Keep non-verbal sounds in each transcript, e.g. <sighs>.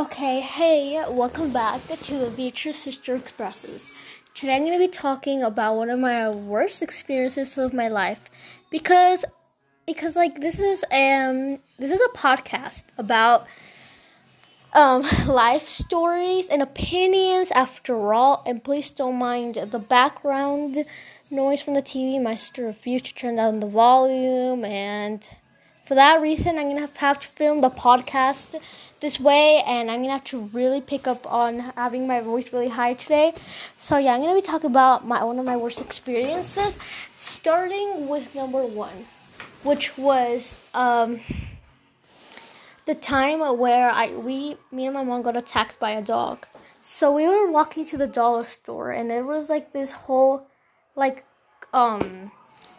Okay, hey, welcome back to the Beatrice Sister Expresses. Today I'm going to be talking about one of my worst experiences of my life because because like this is um this is a podcast about um <laughs> life stories and opinions after all and please don't mind the background noise from the TV. My sister refused to turn down the volume and for that reason, I'm gonna have to film the podcast this way, and I'm gonna have to really pick up on having my voice really high today. So yeah, I'm gonna be talking about my one of my worst experiences, starting with number one, which was um, the time where I we me and my mom got attacked by a dog. So we were walking to the dollar store, and there was like this whole like um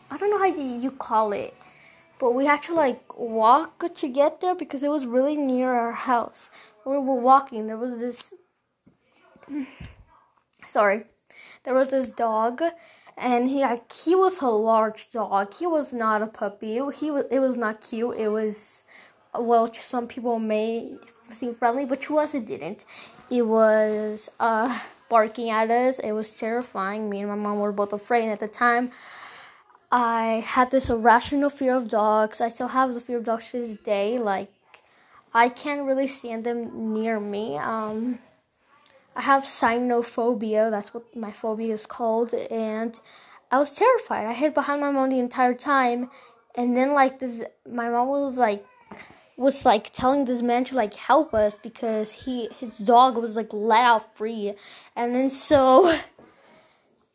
I don't know how you, you call it but we had to like walk to get there because it was really near our house. we were walking, there was this. Sorry, there was this dog, and he like he was a large dog. He was not a puppy. He was it was not cute. It was well, to some people may seem friendly, but to us it didn't. It was uh barking at us. It was terrifying. Me and my mom were both afraid at the time. I had this irrational fear of dogs. I still have the fear of dogs to this day. Like, I can't really stand them near me. Um, I have cynophobia. That's what my phobia is called. And I was terrified. I hid behind my mom the entire time. And then, like, this, my mom was like, was like telling this man to like help us because he his dog was like let out free and then so <laughs>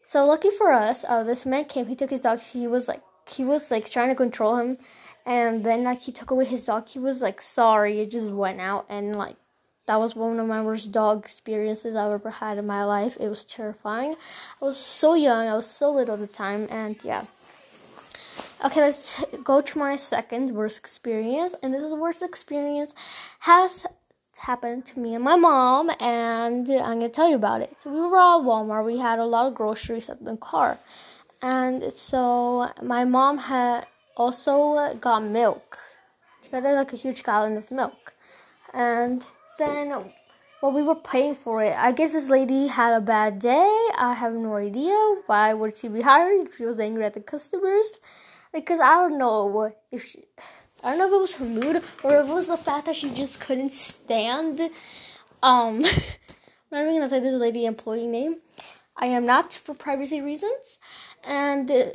So lucky for us, uh, this man came. He took his dog. He was like he was like trying to control him, and then like he took away his dog. He was like sorry. It just went out, and like that was one of my worst dog experiences I've ever had in my life. It was terrifying. I was so young. I was so little at the time, and yeah. Okay, let's go to my second worst experience, and this is the worst experience has happened to me and my mom, and I'm gonna tell you about it. So we were at Walmart. We had a lot of groceries at the car, and so my mom had also got milk. She got like a huge gallon of milk, and then well, we were paying for it. I guess this lady had a bad day. I have no idea why would she be hired. She was angry at the customers because I don't know if she I don't know if it was her mood or if it was the fact that she just couldn't stand. Um, <laughs> I'm not even gonna say this lady employee name. I am not for privacy reasons, and uh,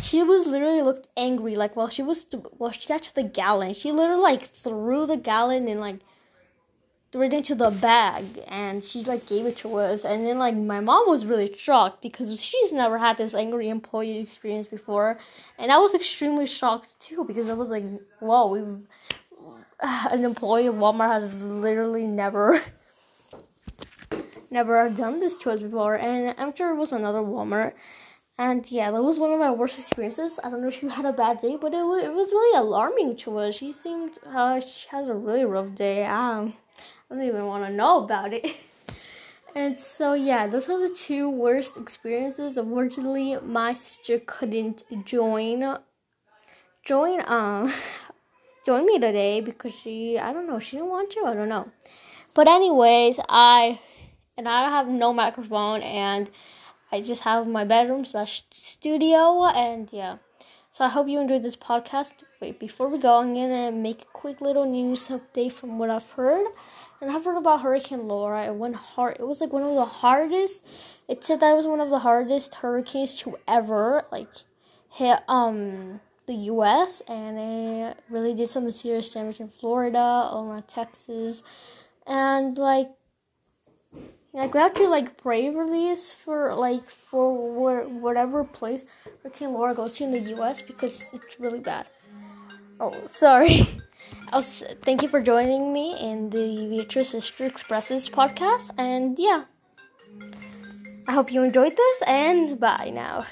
she was literally looked angry. Like while she was well, she got to the gallon. She literally like threw the gallon and like threw it into the bag and she like gave it to us and then like my mom was really shocked because she's never had this angry employee experience before and i was extremely shocked too because i was like whoa we <sighs> an employee of walmart has literally never <laughs> never done this to us before and i'm sure it was another walmart and yeah, that was one of my worst experiences. I don't know if she had a bad day, but it was, it was really alarming to us. She seemed uh, she had a really rough day. Um, I don't even want to know about it. <laughs> And so yeah, those are the two worst experiences. Unfortunately, my sister couldn't join join um <laughs> join me today because she I don't know, she didn't want to, I don't know. But anyways, I and I have no microphone and I just have my bedroom slash studio and yeah. So I hope you enjoyed this podcast. Wait, before we go, I'm gonna make a quick little news update from what I've heard. And I've heard about Hurricane Laura. It went hard. It was like one of the hardest. It said that it was one of the hardest hurricanes to ever like hit um the U.S. and it really did some serious damage in Florida, around Texas, and like like we have to like pray release for like for whatever place Hurricane Laura goes to in the U.S. because it's really bad. Oh, sorry. <laughs> Was, thank you for joining me in the Beatrice Sister Expresses podcast. And yeah, I hope you enjoyed this, and bye now.